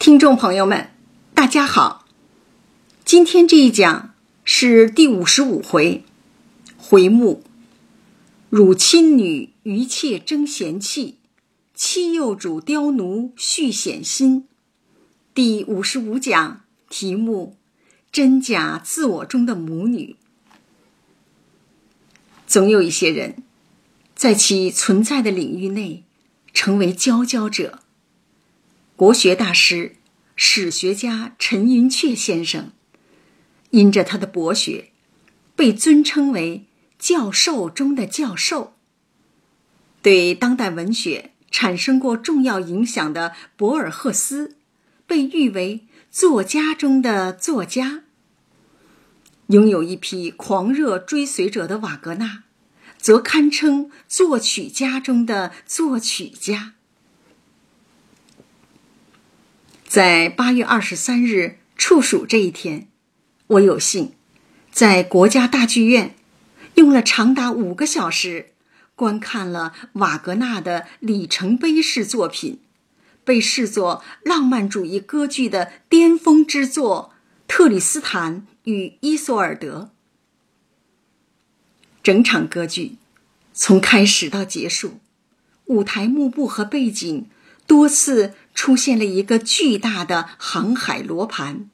听众朋友们，大家好。今天这一讲是第五十五回，回目“辱亲女余妾争贤妻，妻幼主刁奴续险心”。第五十五讲题目“真假自我中的母女”。总有一些人，在其存在的领域内成为佼佼者。国学大师、史学家陈寅恪先生，因着他的博学，被尊称为“教授中的教授”。对当代文学产生过重要影响的博尔赫斯，被誉为“作家中的作家”。拥有一批狂热追随者的瓦格纳，则堪称作曲家中的作曲家。在八月二十三日处暑这一天，我有幸在国家大剧院用了长达五个小时观看了瓦格纳的里程碑式作品，被视作浪漫主义歌剧的巅峰之作《特里斯坦与伊索尔德》。整场歌剧从开始到结束，舞台幕布和背景多次。出现了一个巨大的航海罗盘。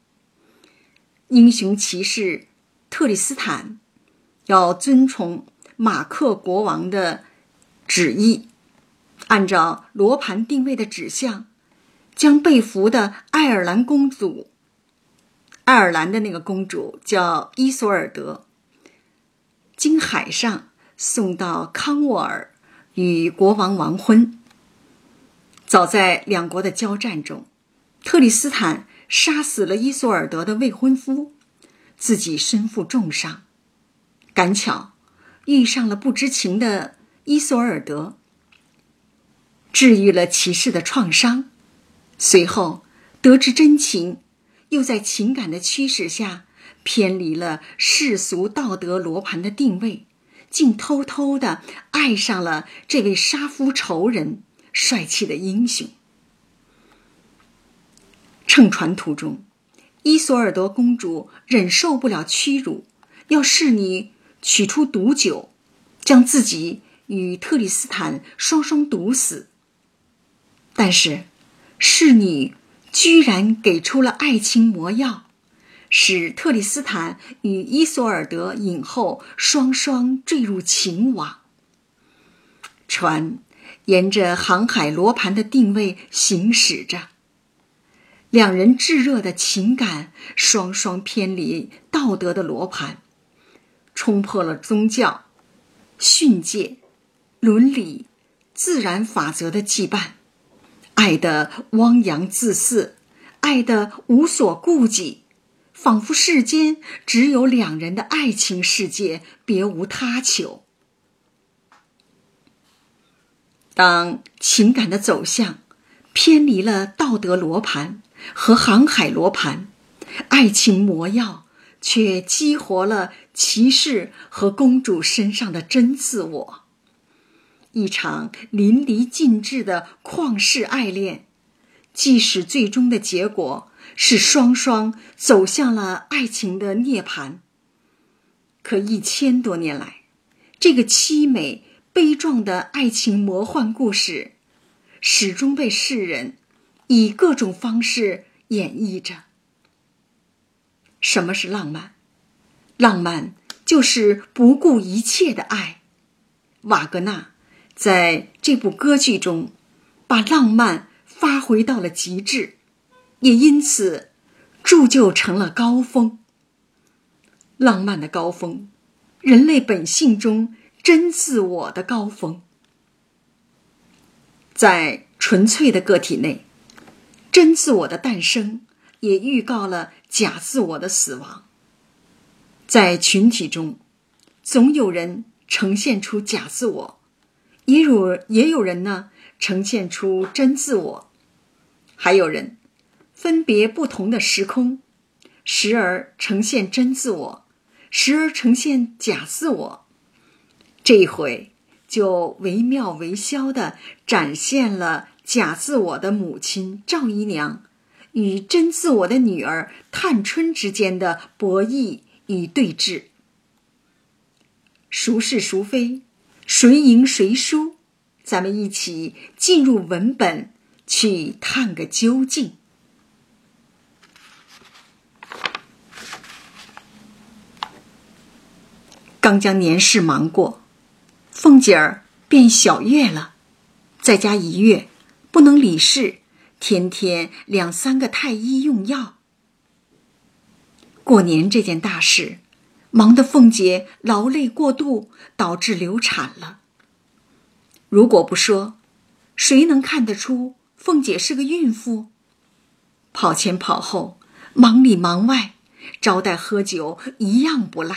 英雄骑士特里斯坦要遵从马克国王的旨意，按照罗盘定位的指向，将被俘的爱尔兰公主——爱尔兰的那个公主叫伊索尔德，经海上送到康沃尔，与国王完婚。早在两国的交战中，特里斯坦杀死了伊索尔德的未婚夫，自己身负重伤。赶巧遇上了不知情的伊索尔德，治愈了骑士的创伤。随后得知真情，又在情感的驱使下偏离了世俗道德罗盘的定位，竟偷偷的爱上了这位杀夫仇人。帅气的英雄。乘船途中，伊索尔德公主忍受不了屈辱，要侍女取出毒酒，将自己与特里斯坦双双毒死。但是，侍女居然给出了爱情魔药，使特里斯坦与伊索尔德影后双双坠入情网。船。沿着航海罗盘的定位行驶着，两人炙热的情感双双偏离道德的罗盘，冲破了宗教、训诫、伦理、自然法则的羁绊，爱的汪洋恣肆，爱的无所顾忌，仿佛世间只有两人的爱情世界，别无他求。当情感的走向偏离了道德罗盘和航海罗盘，爱情魔药却激活了骑士和公主身上的真自我。一场淋漓尽致的旷世爱恋，即使最终的结果是双双走向了爱情的涅槃，可一千多年来，这个凄美。悲壮的爱情魔幻故事，始终被世人以各种方式演绎着。什么是浪漫？浪漫就是不顾一切的爱。瓦格纳在这部歌剧中，把浪漫发挥到了极致，也因此铸就成了高峰。浪漫的高峰，人类本性中。真自我的高峰，在纯粹的个体内，真自我的诞生也预告了假自我的死亡。在群体中，总有人呈现出假自我，也有也有人呢呈现出真自我，还有人分别不同的时空，时而呈现真自我，时而呈现假自我。这一回就惟妙惟肖的展现了假自我的母亲赵姨娘，与真自我的女儿探春之间的博弈与对峙。孰是孰非，谁赢谁输？咱们一起进入文本去探个究竟。刚将年事忙过，凤姐儿变小月了，在家一月，不能理事，天天两三个太医用药。过年这件大事，忙得凤姐劳累过度，导致流产了。如果不说，谁能看得出凤姐是个孕妇？跑前跑后，忙里忙外，招待喝酒一样不落。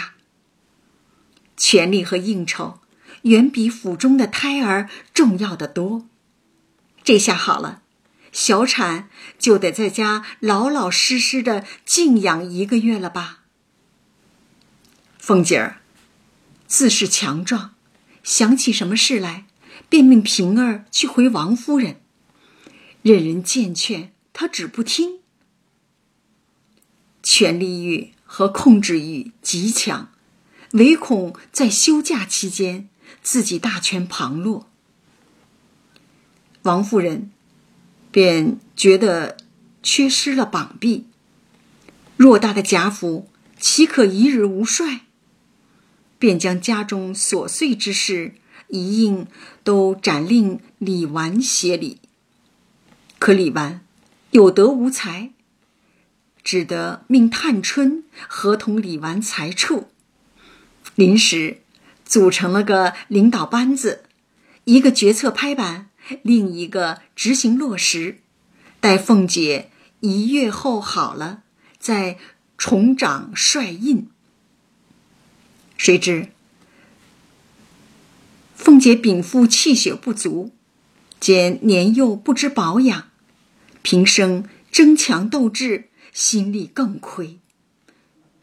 权力和应酬远比腹中的胎儿重要的多。这下好了，小产就得在家老老实实的静养一个月了吧？凤姐儿自是强壮，想起什么事来，便命平儿去回王夫人。任人见劝，她只不听。权力欲和控制欲极强。唯恐在休假期间自己大权旁落，王夫人便觉得缺失了膀臂，偌大的贾府岂可一日无帅？便将家中琐碎之事一应都斩令李纨协理。可李纨有德无才，只得命探春合同李纨裁处。临时组成了个领导班子，一个决策拍板，另一个执行落实。待凤姐一月后好了，再重掌帅印。谁知凤姐禀赋气血不足，兼年幼不知保养，平生争强斗智，心力更亏，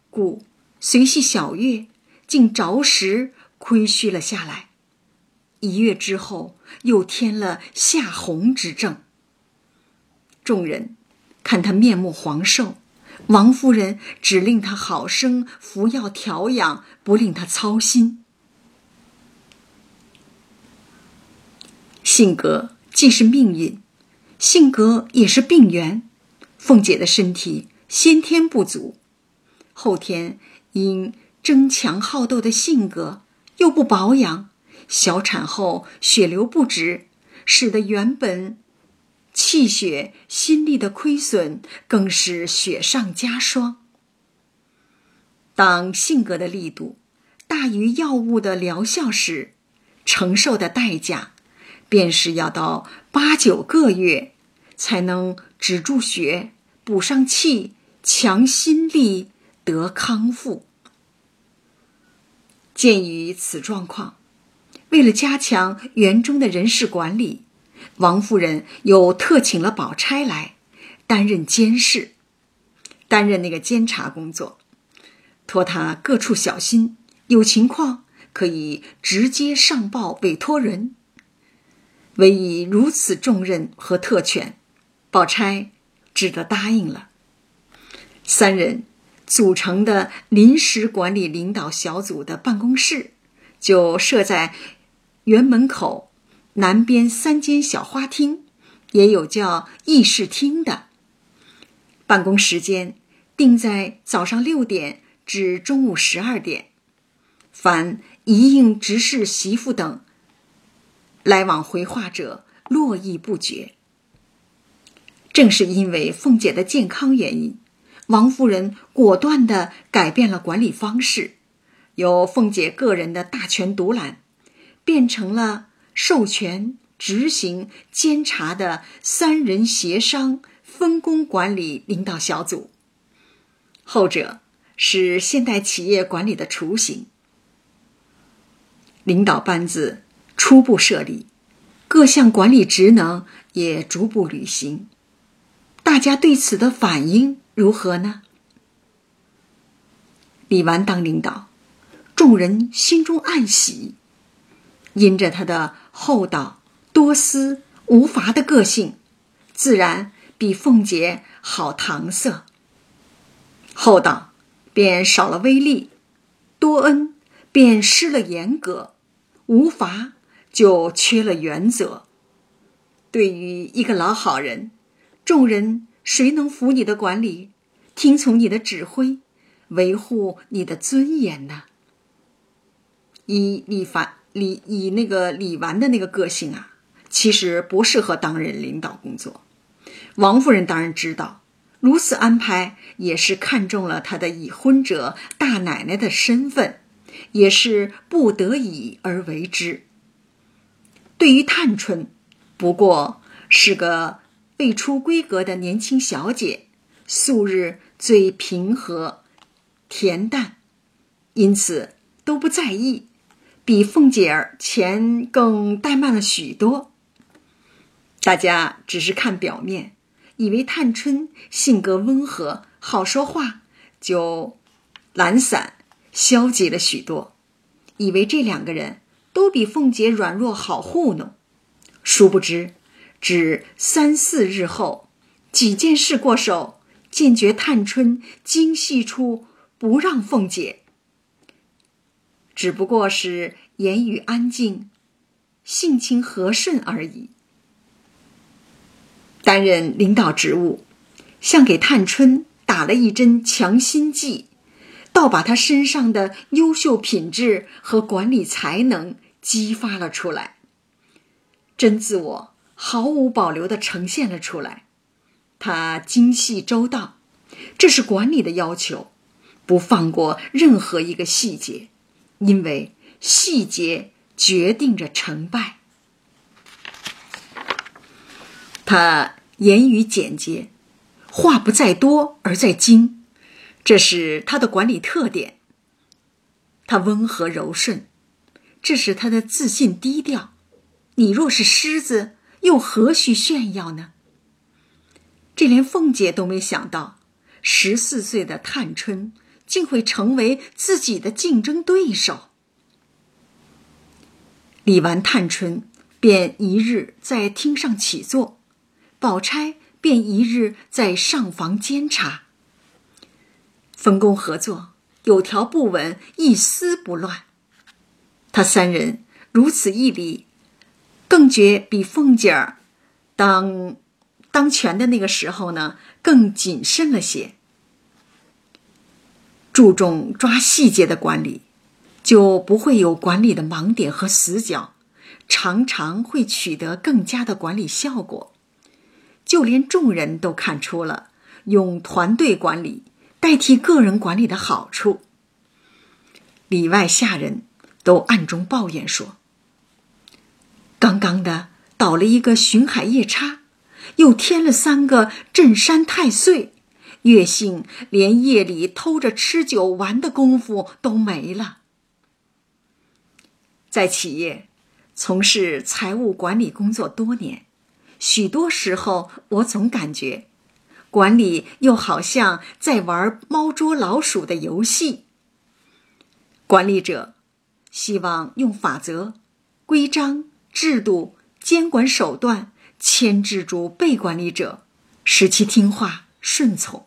故随系小月。竟着实亏虚了下来。一月之后，又添了夏红之症。众人看他面目黄瘦，王夫人只令他好生服药调养，不令他操心。性格既是命运，性格也是病源。凤姐的身体先天不足，后天因。争强好斗的性格，又不保养，小产后血流不止，使得原本气血心力的亏损更是雪上加霜。当性格的力度大于药物的疗效时，承受的代价便是要到八九个月才能止住血、补上气、强心力、得康复。鉴于此状况，为了加强园中的人事管理，王夫人又特请了宝钗来担任监事，担任那个监察工作，托他各处小心，有情况可以直接上报委托人。委以如此重任和特权，宝钗只得答应了。三人。组成的临时管理领导小组的办公室，就设在园门口南边三间小花厅，也有叫议事厅的。办公时间定在早上六点至中午十二点，凡一应执事媳妇等来往回话者，络绎不绝。正是因为凤姐的健康原因。王夫人果断地改变了管理方式，由凤姐个人的大权独揽，变成了授权、执行、监察的三人协商分工管理领导小组。后者是现代企业管理的雏形。领导班子初步设立，各项管理职能也逐步履行。大家对此的反应？如何呢？李纨当领导，众人心中暗喜，因着他的厚道、多思、无罚的个性，自然比凤姐好搪塞。厚道便少了威力，多恩便失了严格，无罚就缺了原则。对于一个老好人，众人谁能服你的管理，听从你的指挥，维护你的尊严呢？以李凡李以那个李纨的那个个性啊，其实不适合担任领导工作。王夫人当然知道，如此安排也是看中了她的已婚者大奶奶的身份，也是不得已而为之。对于探春，不过是个未出闺阁的年轻小姐，素日最平和、恬淡，因此都不在意。比凤姐儿前更怠慢了许多。大家只是看表面，以为探春性格温和、好说话，就懒散、消极了许多，以为这两个人都比凤姐软弱好糊弄。殊不知，只三四日后，几件事过手，渐觉探春精细处不让凤姐。只不过是言语安静，性情和顺而已。担任领导职务，像给探春打了一针强心剂，倒把她身上的优秀品质和管理才能激发了出来，真自我毫无保留的呈现了出来。他精细周到，这是管理的要求，不放过任何一个细节。因为细节决定着成败。他言语简洁，话不在多而在精，这是他的管理特点。他温和柔顺，这是他的自信低调。你若是狮子，又何须炫耀呢？这连凤姐都没想到，十四岁的探春。竟会成为自己的竞争对手。理完探春，便一日在厅上起坐，宝钗便一日在上房监察。分工合作，有条不紊，一丝不乱。他三人如此一理，更觉比凤姐儿当当权的那个时候呢，更谨慎了些。注重抓细节的管理，就不会有管理的盲点和死角，常常会取得更佳的管理效果。就连众人都看出了用团队管理代替个人管理的好处。里外下人都暗中抱怨说：“刚刚的倒了一个巡海夜叉，又添了三个镇山太岁。”月姓连夜里偷着吃酒玩的功夫都没了。在企业从事财务管理工作多年，许多时候我总感觉，管理又好像在玩猫捉老鼠的游戏。管理者希望用法则、规章制度、监管手段牵制住被管理者，使其听话顺从。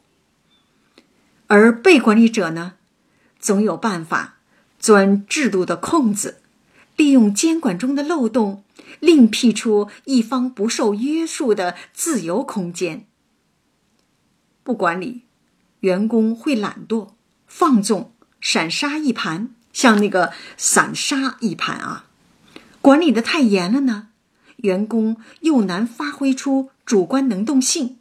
而被管理者呢，总有办法钻制度的空子，利用监管中的漏洞，另辟出一方不受约束的自由空间。不管理，员工会懒惰、放纵、闪杀一盘，像那个散沙一盘啊。管理的太严了呢，员工又难发挥出主观能动性，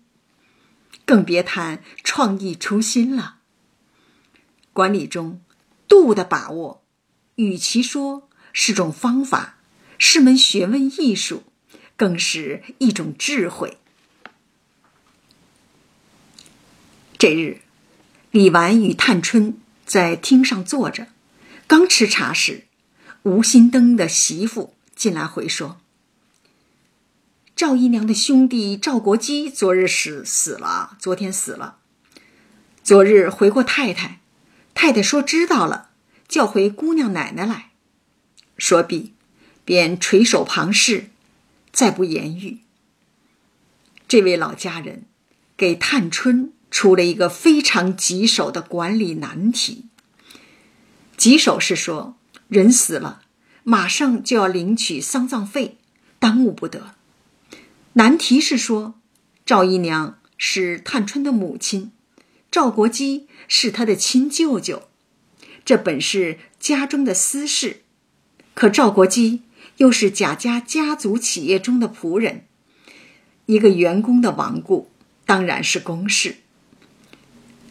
更别谈创意初心了。管理中，度的把握，与其说是种方法，是门学问艺术，更是一种智慧。这日，李纨与探春在厅上坐着，刚吃茶时，吴心登的媳妇进来回说：“赵姨娘的兄弟赵国基昨日死死了，昨天死了，昨日回过太太。”太太说：“知道了，叫回姑娘奶奶来。”说毕，便垂手旁视，再不言语。这位老家人给探春出了一个非常棘手的管理难题。棘手是说，人死了，马上就要领取丧葬费，耽误不得；难题是说，赵姨娘是探春的母亲，赵国基是他的亲舅舅，这本是家中的私事，可赵国基又是贾家家族企业中的仆人。一个员工的亡故，当然是公事。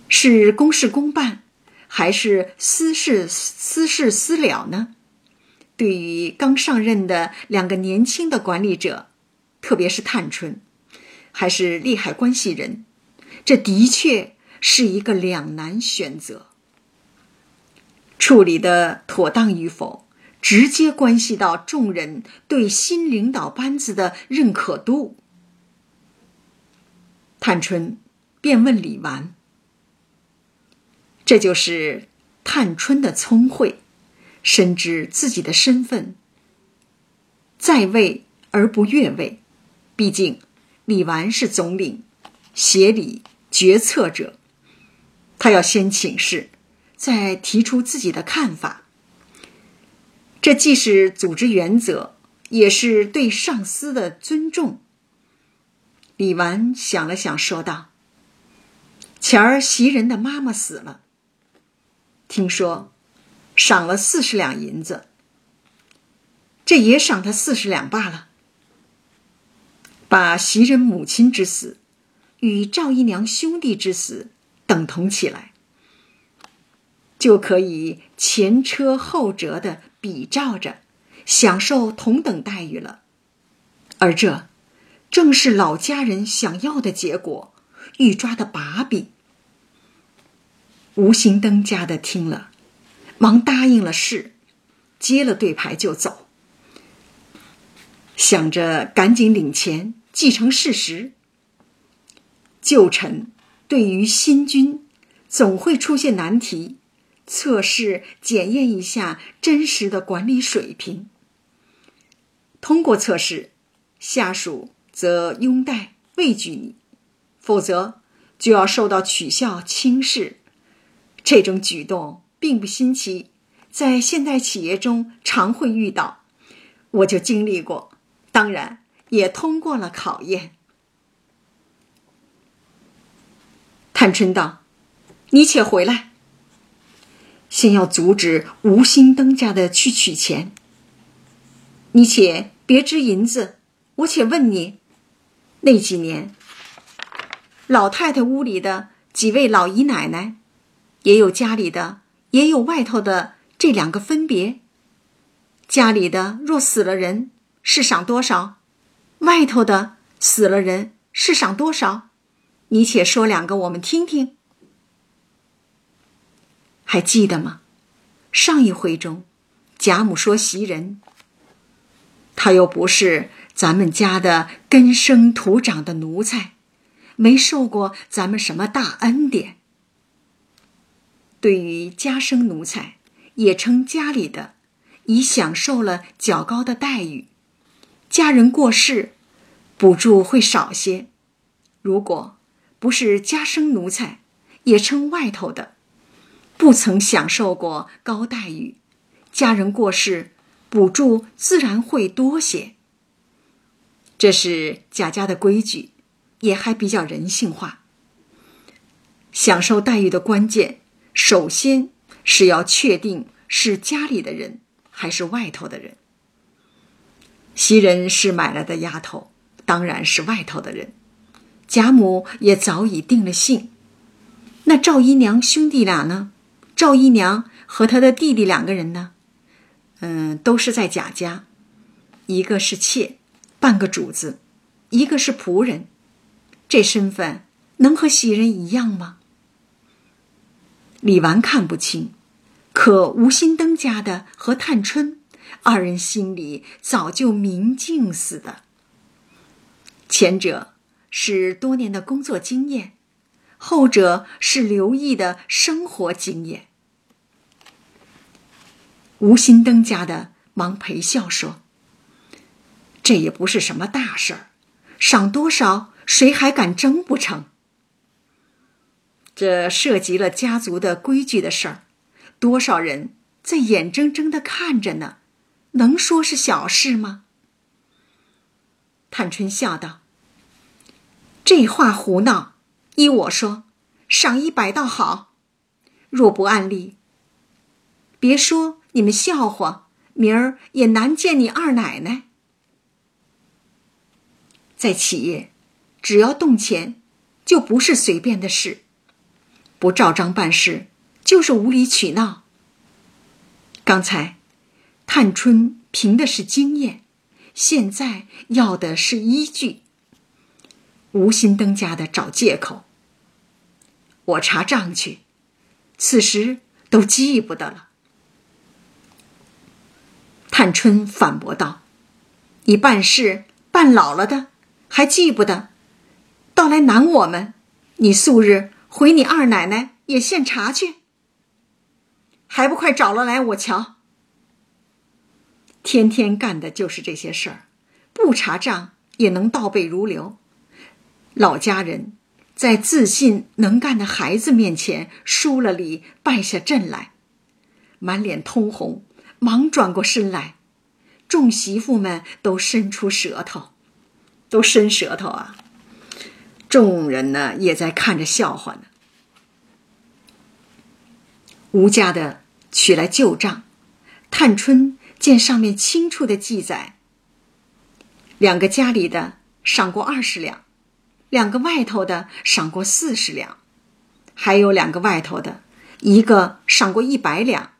是公事公办，还是私事私事私了呢？对于刚上任的两个年轻的管理者，特别是探春，还是利害关系人，这的确是一个两难选择。处理的妥当与否，直接关系到众人对新领导班子的认可度。探春便问李纨：“这就是探春的聪慧，深知自己的身份，在位而不越位。毕竟李纨是总领、协理、决策者，他要先请示，再提出自己的看法。这既是组织原则，也是对上司的尊重。”李纨想了想，说道：“前儿袭人的妈妈死了，听说赏了四十两银子，这也赏他四十两罢了。把袭人母亲之死与赵姨娘兄弟之死等同起来，就可以前车后辙的比照着，享受同等待遇了。而这……”正是老家人想要的结果，欲抓的把柄。吴兴登家的听了，忙答应了事，接了对牌就走，想着赶紧领钱继承事实。旧臣对于新君，总会出现难题，测试检验一下真实的管理水平。通过测试，下属。则拥戴畏惧你，否则就要受到取笑轻视。这种举动并不新奇，在现代企业中常会遇到，我就经历过，当然也通过了考验。探春道：“你且回来，先要阻止吴心登家的去取钱。你且别支银子，我且问你。”那几年，老太太屋里的几位老姨奶奶，也有家里的，也有外头的，这两个分别。家里的若死了人，是赏多少？外头的死了人，是赏多少？你且说两个，我们听听。还记得吗？上一回中，贾母说袭人，他又不是。咱们家的根生土长的奴才，没受过咱们什么大恩典。对于家生奴才，也称家里的，已享受了较高的待遇。家人过世，补助会少些。如果不是家生奴才，也称外头的，不曾享受过高待遇，家人过世，补助自然会多些。这是贾家的规矩，也还比较人性化。享受待遇的关键，首先是要确定是家里的人还是外头的人。袭人是买来的丫头，当然是外头的人。贾母也早已定了性。那赵姨娘兄弟俩呢？赵姨娘和她的弟弟两个人呢？嗯，都是在贾家，一个是妾。半个主子，一个是仆人，这身份能和袭人一样吗？李纨看不清，可吴心登家的和探春二人心里早就明镜似的。前者是多年的工作经验，后者是刘毅的生活经验。吴心登家的忙陪笑说。这也不是什么大事儿，赏多少谁还敢争不成？这涉及了家族的规矩的事儿，多少人在眼睁睁的看着呢？能说是小事吗？探春笑道：“这话胡闹！依我说，赏一百倒好。若不按例，别说你们笑话，明儿也难见你二奶奶。在企业，只要动钱，就不是随便的事。”不照章办事，就是无理取闹。刚才，探春凭的是经验，现在要的是依据。无心登家的找借口，我查账去，此时都记不得了。探春反驳道：“你办事办老了的，还记不得？倒来难我们？你素日。”回你二奶奶也献茶去，还不快找了来我瞧。天天干的就是这些事儿，不查账也能倒背如流。老家人在自信能干的孩子面前输了礼，败下阵来，满脸通红，忙转过身来。众媳妇们都伸出舌头，都伸舌头啊。众人呢也在看着笑话呢。吴家的取来旧账，探春见上面清楚的记载：两个家里的赏过二十两，两个外头的赏过四十两，还有两个外头的，一个赏过一百两，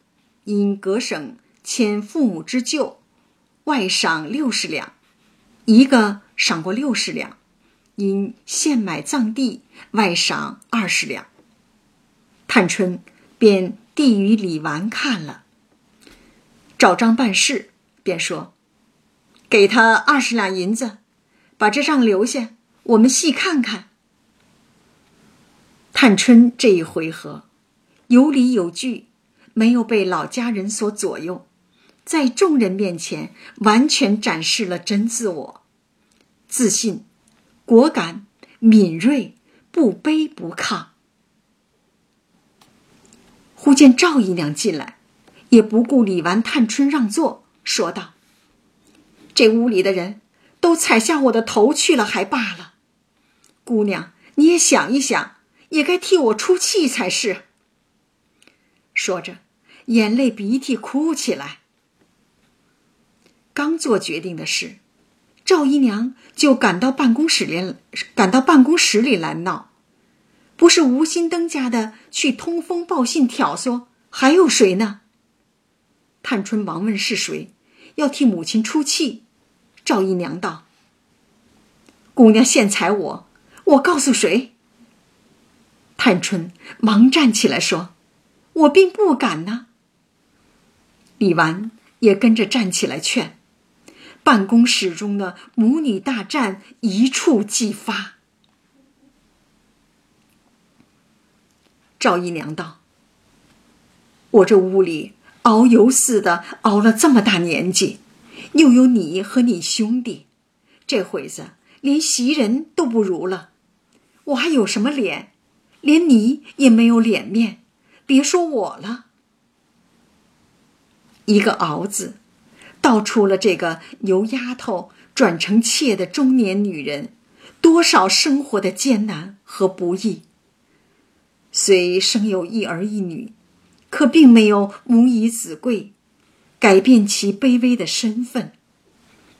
因隔省迁父母之旧，外赏六十两；一个赏过六十两。因现买葬地，外赏二十两。探春便递与李纨看了，照章办事，便说：“给他二十两银子，把这账留下，我们细看看。”探春这一回合有理有据，没有被老家人所左右，在众人面前完全展示了真自我，自信。果敢、敏锐，不卑不亢。忽见赵姨娘进来，也不顾李纨、探春让座，说道：“这屋里的人都踩下我的头去了，还罢了。姑娘，你也想一想，也该替我出气才是。”说着，眼泪鼻涕哭起来。刚做决定的事。赵姨娘就赶到办公室里，赶到办公室里来闹，不是吴心登家的去通风报信挑唆，还有谁呢？探春忙问是谁，要替母亲出气。赵姨娘道：“姑娘现踩我，我告诉谁？”探春忙站起来说：“我并不敢呢。”李纨也跟着站起来劝。办公室中的母女大战一触即发。赵姨娘道：“我这屋里熬油似的熬了这么大年纪，又有你和你兄弟，这会子连袭人都不如了，我还有什么脸？连你也没有脸面，别说我了。一个熬字。”道出了这个由丫头转成妾的中年女人，多少生活的艰难和不易。虽生有一儿一女，可并没有母以子贵，改变其卑微的身份。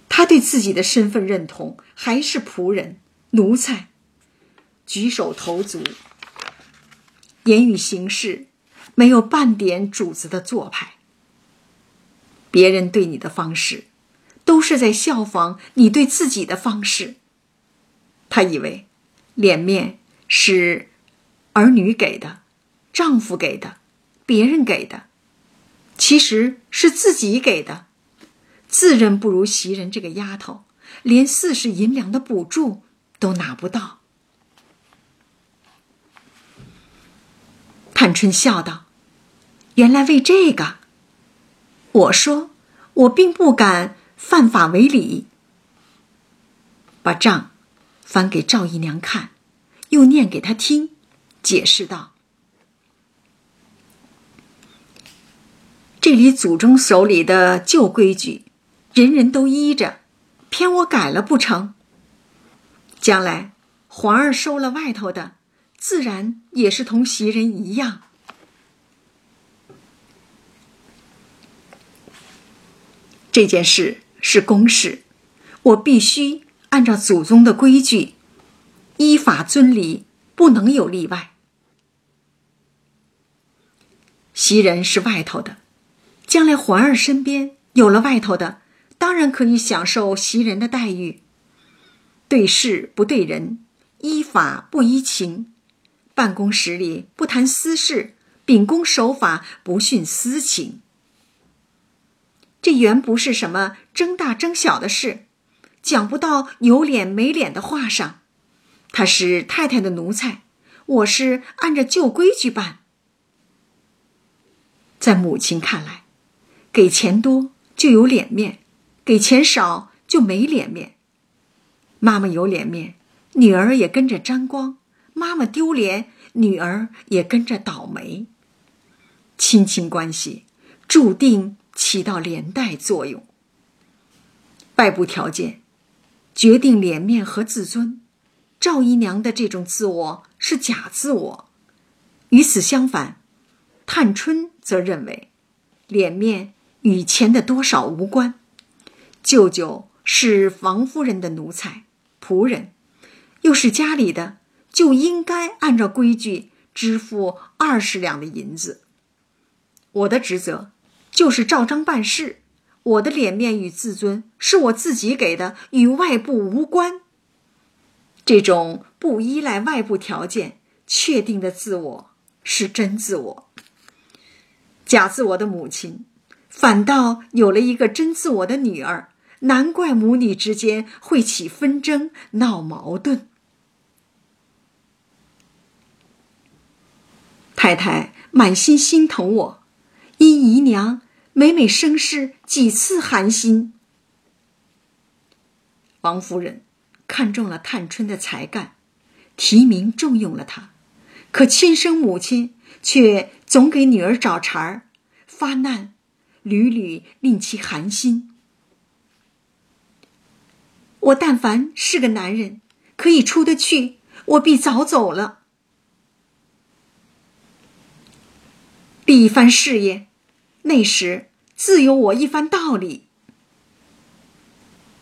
她对自己的身份认同还是仆人、奴才，举手投足、言语行事，没有半点主子的做派。别人对你的方式，都是在效仿你对自己的方式。他以为，脸面是儿女给的，丈夫给的，别人给的，其实是自己给的。自认不如袭人这个丫头，连四十银两的补助都拿不到。探春笑道：“原来为这个。”我说，我并不敢犯法为礼。把账翻给赵姨娘看，又念给她听，解释道：“这里祖宗手里的旧规矩，人人都依着，偏我改了不成？将来皇儿收了外头的，自然也是同袭人一样。这件事是公事，我必须按照祖宗的规矩，依法遵礼，不能有例外。”袭人是外头的，将来环儿身边有了外头的，当然可以享受袭人的待遇。对事不对人，依法不依情，办公室里不谈私事，秉公守法不徇私情。这原不是什么争大争小的事，讲不到有脸没脸的话上。他是太太的奴才，我是按着旧规矩办。在母亲看来，给钱多就有脸面，给钱少就没脸面。妈妈有脸面，女儿也跟着沾光；妈妈丢脸，女儿也跟着倒霉。亲情关系注定起到连带作用。外部条件决定脸面和自尊。赵姨娘的这种自我是假自我，与此相反。探春则认为，脸面与钱的多少无关。舅舅是王夫人的奴才、仆人，又是家里的，就应该按照规矩支付二十两的银子。我的职责就是照章办事，我的脸面与自尊是我自己给的，与外部无关。这种不依赖外部条件确定的自我，是真自我。假自我的母亲，反倒有了一个真自我的女儿，难怪母女之间会起纷争、闹矛盾。太太满心心疼我，因姨娘每每生事几次寒心。王夫人看中了探春的才干，提名重用了她，可亲生母亲。却总给女儿找茬儿，发难，屡屡令其寒心。我但凡是个男人，可以出得去，我必早走了，立一番事业，那时自有我一番道理。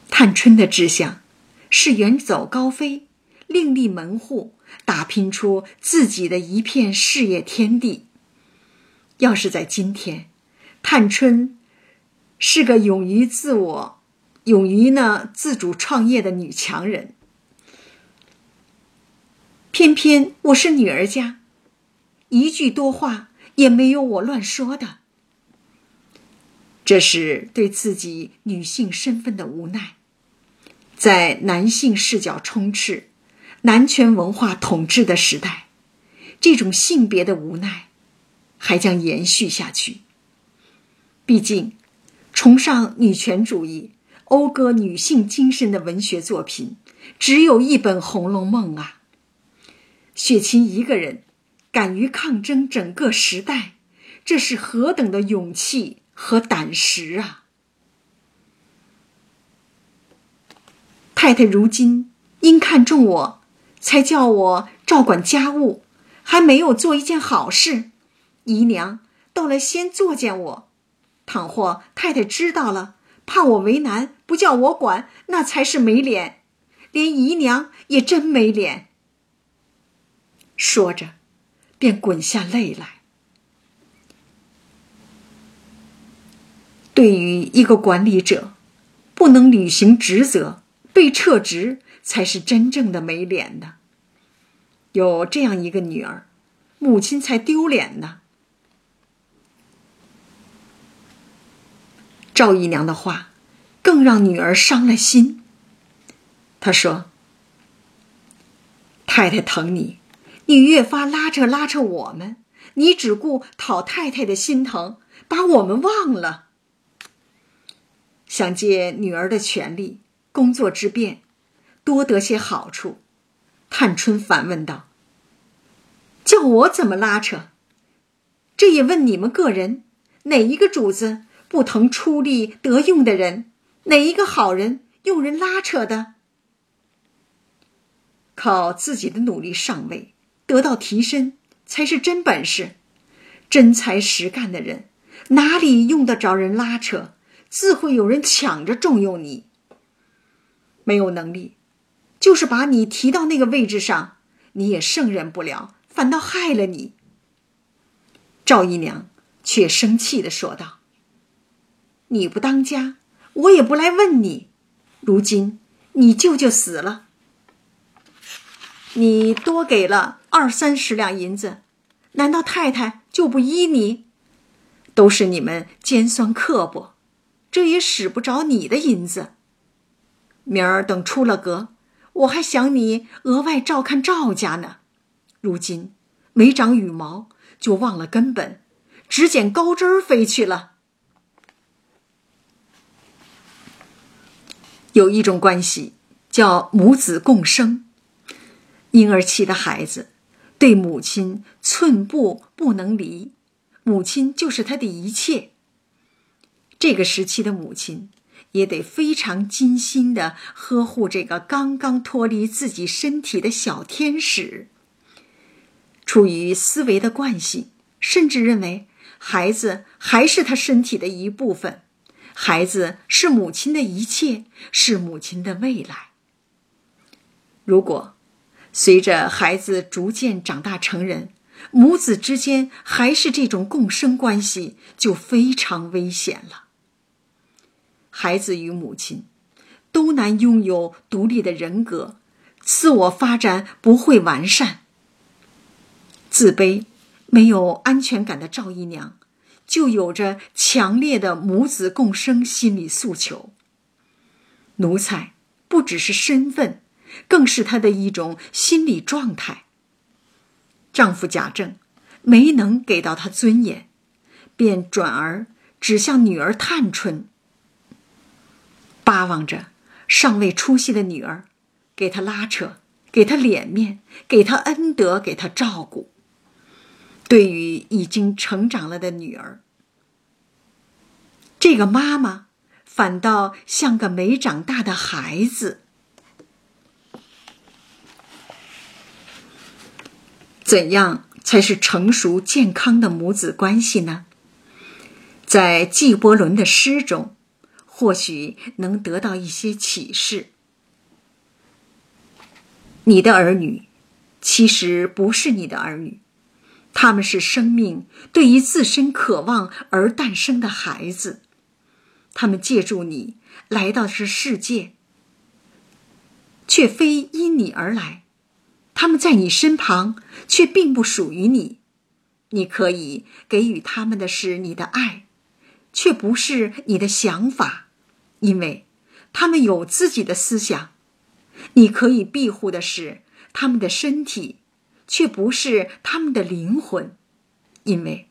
探春的志向是远走高飞，另立门户。打拼出自己的一片事业天地。要是在今天，探春是个勇于自我、勇于呢自主创业的女强人。偏偏我是女儿家，一句多话也没有我乱说的。这是对自己女性身份的无奈，在男性视角充斥。男权文化统治的时代，这种性别的无奈还将延续下去。毕竟，崇尚女权主义、讴歌女性精神的文学作品，只有一本《红楼梦》啊。雪芹一个人敢于抗争整个时代，这是何等的勇气和胆识啊！太太如今因看中我。才叫我照管家务，还没有做一件好事，姨娘倒来先作践我。倘或太太知道了，怕我为难，不叫我管，那才是没脸。连姨娘也真没脸。说着，便滚下泪来。对于一个管理者，不能履行职责，被撤职。才是真正的没脸的。有这样一个女儿，母亲才丢脸呢。赵姨娘的话，更让女儿伤了心。她说：“太太疼你，你越发拉扯拉扯我们，你只顾讨太太的心疼，把我们忘了。想借女儿的权利，工作之便。”多得些好处，探春反问道：“叫我怎么拉扯？这也问你们个人，哪一个主子不疼出力得用的人？哪一个好人用人拉扯的？靠自己的努力上位，得到提升，才是真本事。真才实干的人，哪里用得着人拉扯？自会有人抢着重用你。没有能力，就是把你提到那个位置上，你也胜任不了，反倒害了你。赵姨娘却生气的说道：“你不当家，我也不来问你。如今你舅舅死了，你多给了二三十两银子，难道太太就不依你？都是你们尖酸刻薄，这也使不着你的银子。明儿等出了阁，我还想你额外照看赵家呢。如今没长羽毛。”就忘了根本，只捡高枝儿飞去了。有一种关系叫母子共生，婴儿期的孩子对母亲寸步不能离，母亲就是他的一切。这个时期的母亲也得非常精心的呵护这个刚刚脱离自己身体的小天使。出于思维的惯性，甚至认为孩子还是他身体的一部分，孩子是母亲的一切，是母亲的未来。如果随着孩子逐渐长大成人，母子之间还是这种共生关系，就非常危险了。孩子与母亲都难拥有独立的人格，自我发展不会完善。自卑、没有安全感的赵姨娘，就有着强烈的母子共生心理诉求。奴才不只是身份，更是她的一种心理状态。丈夫贾政没能给到她尊严，便转而指向女儿探春，望着尚未出息的女儿，给她拉扯，给她脸面，给她恩德，给她照顾。对于已经成长了的女儿，这个妈妈反倒像个没长大的孩子。怎样才是成熟健康的母子关系呢？在纪伯伦的诗中，或许能得到一些启示。你的儿女，其实不是你的儿女。他们是生命对于自身渴望而诞生的孩子，他们借助你来到这世界，却非因你而来；他们在你身旁，却并不属于你。你可以给予他们的是你的爱，却不是你的想法，因为他们有自己的思想。你可以庇护的是他们的身体。却不是他们的灵魂，因为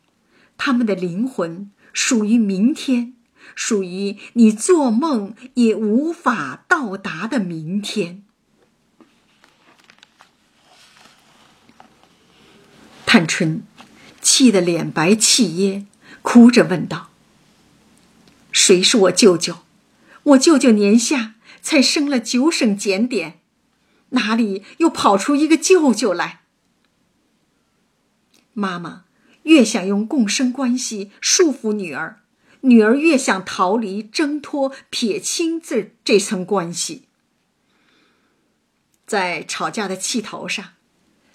他们的灵魂属于明天，属于你做梦也无法到达的明天。探春气得脸白气噎，哭着问道：“谁是我舅舅？我舅舅年下才升了九省检点，哪里又跑出一个舅舅来？”妈妈越想用共生关系束缚女儿，女儿越想逃离、挣脱、撇清这这层关系。在吵架的气头上，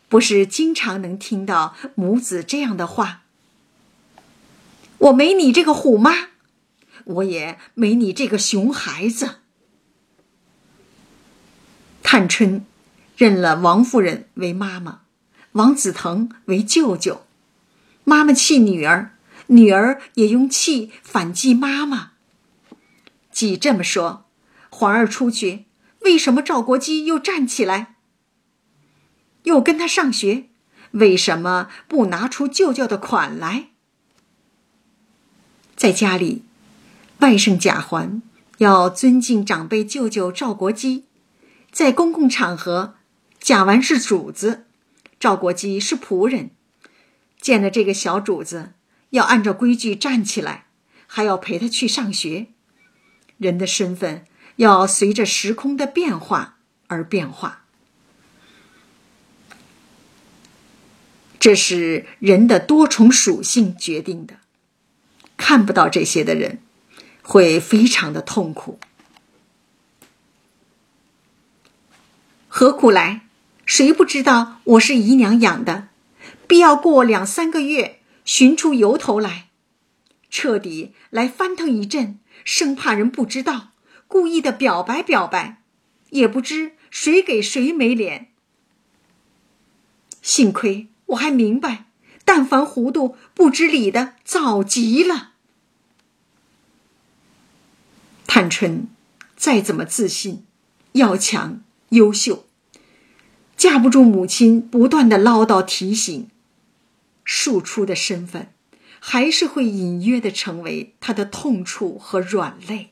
不是经常能听到母子这样的话：“我没你这个虎妈，我也没你这个熊孩子。”探春认了王夫人为妈妈。王子腾为舅舅，妈妈气女儿，女儿也用气反击妈妈。既这么说，环儿出去，为什么赵国基又站起来，又跟他上学？为什么不拿出舅舅的款来？在家里，外甥贾环要尊敬长辈舅舅赵国基，在公共场合，贾完是主子。赵国基是仆人，见了这个小主子，要按照规矩站起来，还要陪他去上学。人的身份要随着时空的变化而变化，这是人的多重属性决定的。看不到这些的人，会非常的痛苦。何苦来？谁不知道我是姨娘养的？必要过两三个月，寻出由头来，彻底来翻腾一阵，生怕人不知道，故意的表白表白，也不知谁给谁没脸。幸亏我还明白，但凡糊涂不知理的，早急了。探春再怎么自信、要强、优秀。架不住母亲不断的唠叨提醒，庶出的身份，还是会隐约的成为他的痛处和软肋。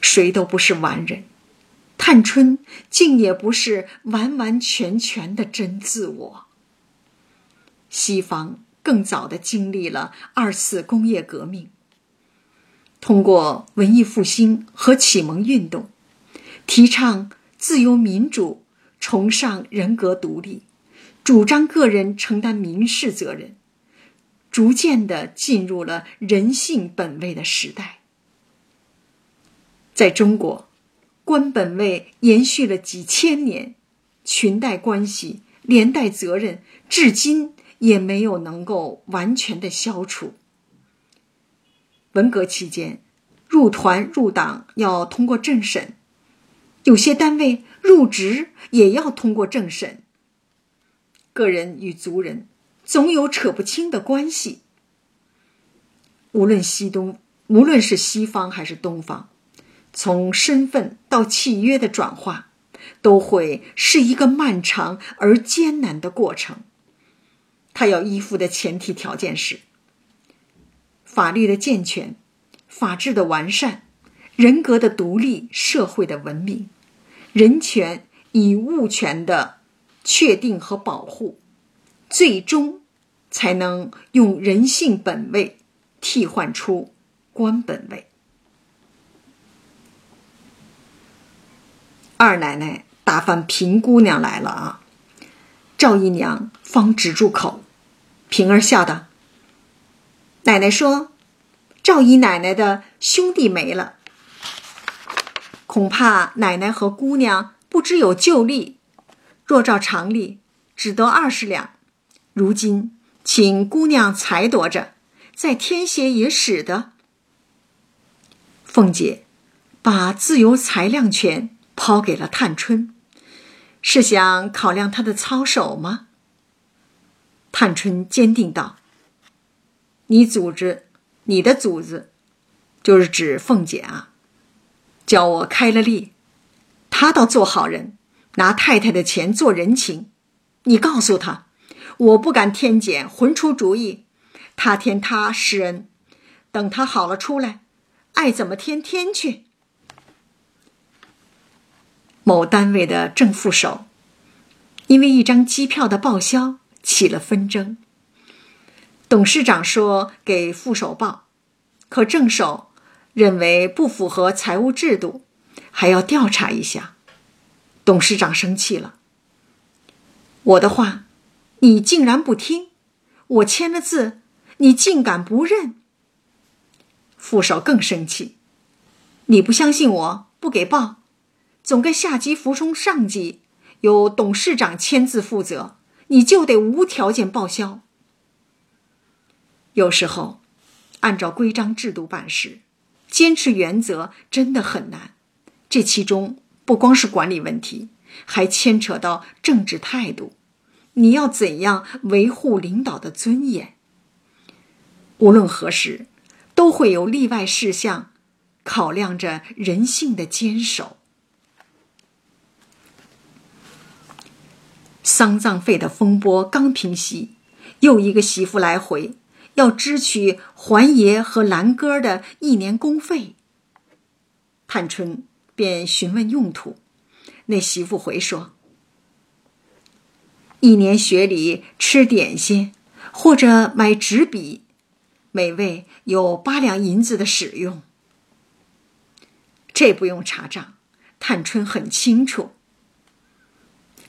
谁都不是完人，探春竟也不是完完全全的真自我。西方更早的经历了二次工业革命，通过文艺复兴和启蒙运动，提倡。自由民主，崇尚人格独立，主张个人承担民事责任，逐渐的进入了人性本位的时代。在中国，官本位延续了几千年，裙带关系、连带责任，至今也没有能够完全的消除。文革期间，入团入党要通过政审。有些单位入职也要通过政审。个人与族人总有扯不清的关系。无论西东，无论是西方还是东方，从身份到契约的转化，都会是一个漫长而艰难的过程。他要依附的前提条件是法律的健全、法治的完善。人格的独立，社会的文明，人权与物权的确定和保护，最终才能用人性本位替换出官本位。二奶奶打发平姑娘来了啊！赵姨娘方止住口，平儿笑道：“奶奶说，赵姨奶奶的兄弟没了。”恐怕奶奶和姑娘不知有旧例，若照常例，只得二十两。如今请姑娘裁夺着，再添些也使得。凤姐把自由裁量权抛给了探春，是想考量她的操守吗？探春坚定道：“你组织，你的组织，就是指凤姐啊。”叫我开了例，他倒做好人，拿太太的钱做人情。你告诉他，我不敢添减，混出主意，他添他施恩，等他好了出来，爱怎么添添去。某单位的正副手，因为一张机票的报销起了纷争。董事长说给副手报，可正手。认为不符合财务制度，还要调查一下。董事长生气了。我的话，你竟然不听；我签了字，你竟敢不认。副手更生气。你不相信我，不给报，总该下级服从上级，由董事长签字负责，你就得无条件报销。有时候，按照规章制度办事。坚持原则真的很难，这其中不光是管理问题，还牵扯到政治态度。你要怎样维护领导的尊严？无论何时，都会有例外事项，考量着人性的坚守。丧葬费的风波刚平息，又一个媳妇来回。要支取环爷和兰哥的一年工费，探春便询问用途。那媳妇回说：“一年学里吃点心或者买纸笔，每位有八两银子的使用。这不用查账，探春很清楚。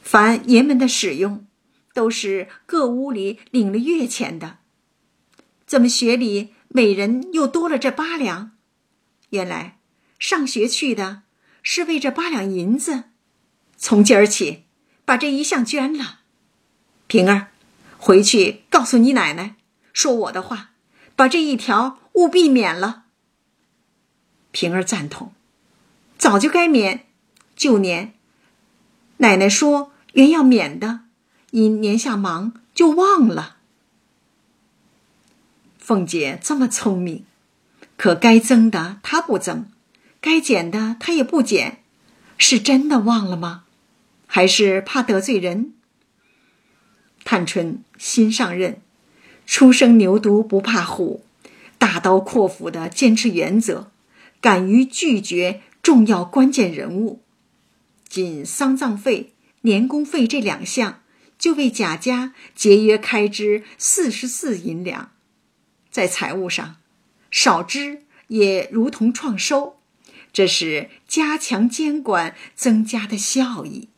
凡爷们的使用，都是各屋里领了月钱的。怎么学里每人又多了这八两？原来上学去的是为这八两银子。从今儿起，把这一项捐了。平儿，回去告诉你奶奶，说我的话，把这一条务必免了。平儿赞同，早就该免。旧年奶奶说原要免的，因年下忙就忘了。凤姐这么聪明，可该增的她不增，该减的她也不减，是真的忘了吗？还是怕得罪人？探春新上任，初生牛犊不怕虎，大刀阔斧的坚持原则，敢于拒绝重要关键人物。仅丧葬费、年工费这两项，就为贾家节约开支四十四银两，在财务上少支也如同创收，这是加强监管增加的效益。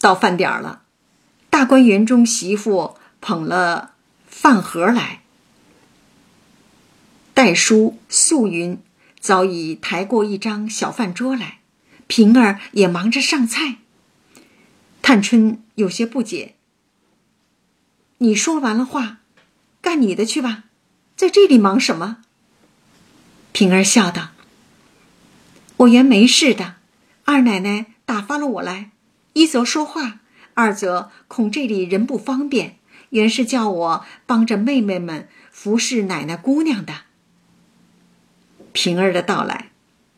到饭点了，大观园中媳妇捧了饭盒来，黛书、素云早已抬过一张小饭桌来，平儿也忙着上菜。探春有些不解：“你说完了话，干你的去吧，在这里忙什么？”平儿笑道：“我原没事的，二奶奶打发了我来。”一则说话，二则恐这里人不方便，原是叫我帮着妹妹们服侍奶奶姑娘的。平儿的到来，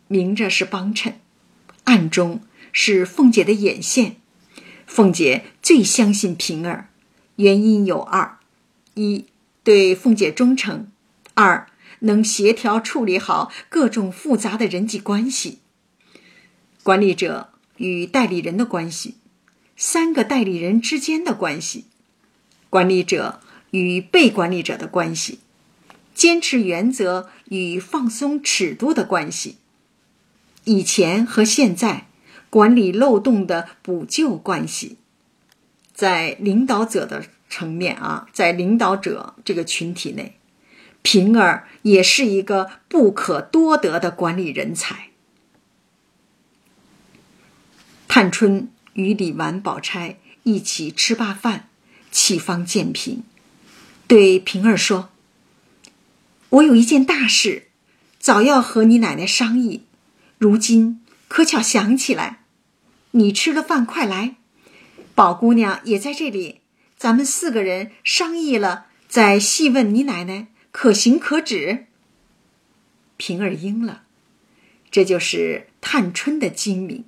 明着是帮衬，暗中是凤姐的眼线。凤姐最相信平儿，原因有二：一对凤姐忠诚；二能协调处理好各种复杂的人际关系。管理者。与代理人的关系，三个代理人之间的关系，管理者与被管理者的关系，坚持原则与放松尺度的关系，以前和现在管理漏洞的补救关系，在领导者的层面啊，在领导者这个群体内，平儿也是一个不可多得的管理人才。探春与李纨、宝钗一起吃罢饭，气方渐平，对平儿说：“我有一件大事，早要和你奶奶商议，如今可巧想起来。你吃了饭，快来，宝姑娘也在这里，咱们四个人商议了，再细问你奶奶可行可止。”平儿应了，这就是探春的精明。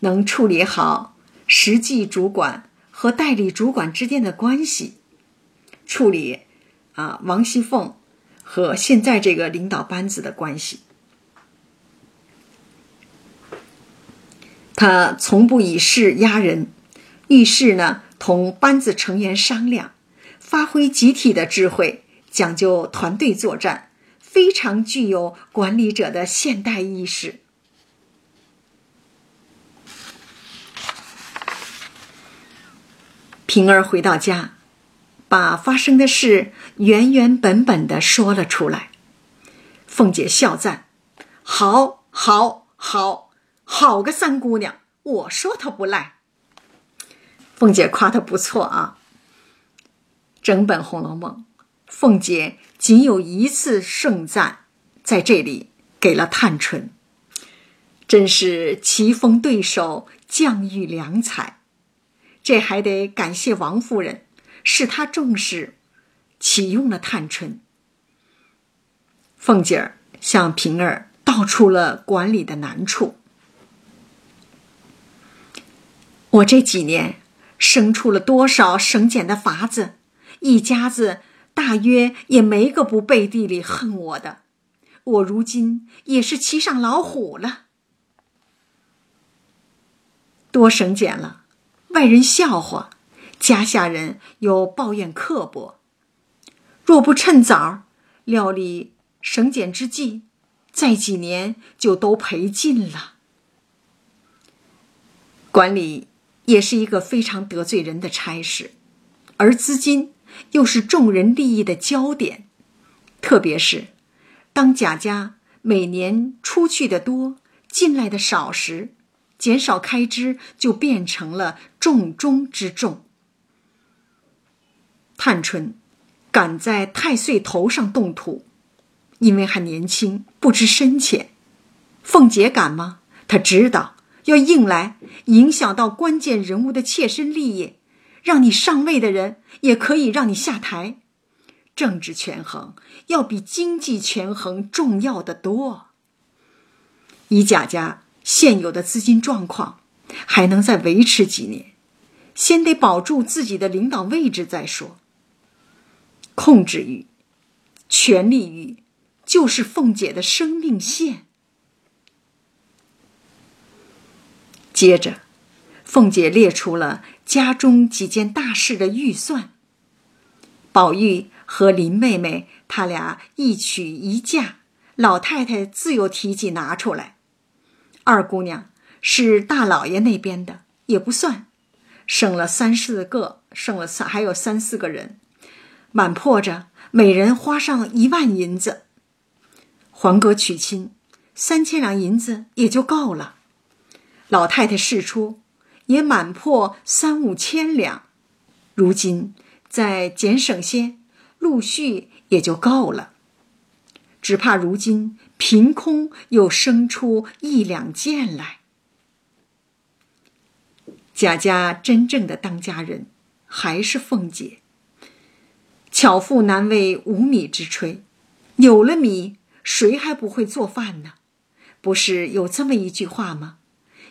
能处理好实际主管和代理主管之间的关系，处理啊王熙凤和现在这个领导班子的关系。他从不以事压人，遇事呢同班子成员商量，发挥集体的智慧，讲究团队作战，非常具有管理者的现代意识。平儿回到家，把发生的事原原本本的说了出来。凤姐笑赞：“好，好，好，好个三姑娘！我说她不赖。”凤姐夸的不错啊。整本《红楼梦》，凤姐仅有一次盛赞，在这里给了探春，真是棋逢对手，将遇良才。这还得感谢王夫人，是她重视，启用了探春。凤姐儿向平儿道出了管理的难处。我这几年生出了多少省俭的法子，一家子大约也没个不背地里恨我的。我如今也是骑上老虎了。多省俭了，外人笑话，家下人又抱怨刻薄。若不趁早料理省俭之计，再几年就都赔尽了。管理也是一个非常得罪人的差事，而资金又是众人利益的焦点，特别是当贾家每年出去的多，进来的少时。减少开支就变成了重中之重。探春敢在太岁头上动土，因为还年轻，不知深浅。凤姐敢吗？她知道要硬来，影响到关键人物的切身利益，让你上位的人也可以让你下台。政治权衡要比经济权衡重要的多。以贾家。现有的资金状况还能再维持几年，先得保住自己的领导位置再说。控制欲、权力欲，就是凤姐的生命线。接着，凤姐列出了家中几件大事的预算。宝玉和林妹妹他俩一娶一嫁，老太太自有提及拿出来。二姑娘是大老爷那边的，也不算，生了三四个，生了三还有三四个人，满破着每人花上一万银子。黄哥娶亲，三千两银子也就够了。老太太事出，也满破三五千两，如今再减省些，陆续也就够了。只怕如今。凭空又生出一两件来。贾家真正的当家人还是凤姐。巧妇难为无米之炊，有了米，谁还不会做饭呢？不是有这么一句话吗？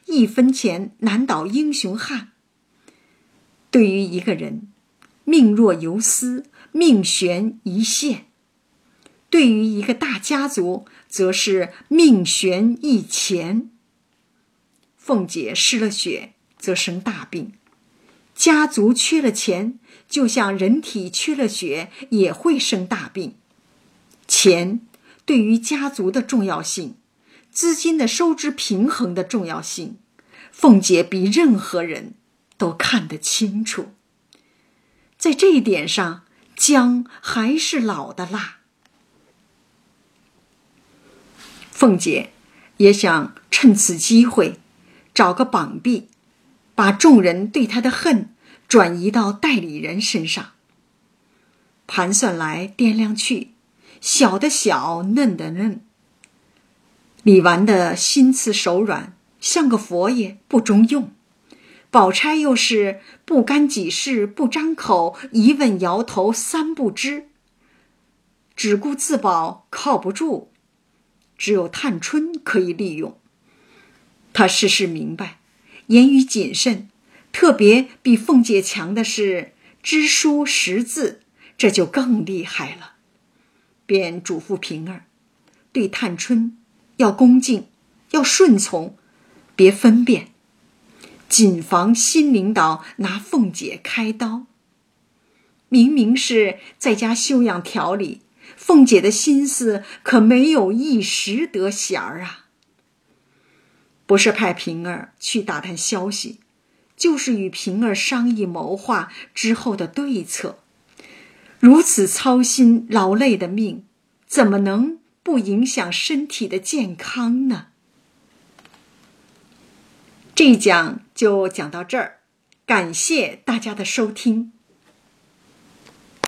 一分钱难倒英雄汉。对于一个人，命若游丝，命悬一线；对于一个大家族，则是命悬一钱。凤姐失了血，则生大病；家族缺了钱，就像人体缺了血，也会生大病。钱对于家族的重要性，资金的收支平衡的重要性，凤姐比任何人都看得清楚。在这一点上，姜还是老的辣。凤姐也想趁此机会找个绑臂，把众人对她的恨转移到代理人身上。盘算来掂量去，小的小，嫩的嫩。李纨的心慈手软，像个佛爷，不中用；宝钗又是不干己事，不张口，一问摇头三不知，只顾自保，靠不住。只有探春可以利用，他事事明白，言语谨慎，特别比凤姐强的是知书识字，这就更厉害了。便嘱咐平儿，对探春要恭敬，要顺从，别分辨，谨防新领导拿凤姐开刀。明明是在家休养调理。凤姐的心思可没有一时得闲儿啊！不是派平儿去打探消息，就是与平儿商议谋划之后的对策。如此操心劳累的命，怎么能不影响身体的健康呢？这一讲就讲到这儿，感谢大家的收听。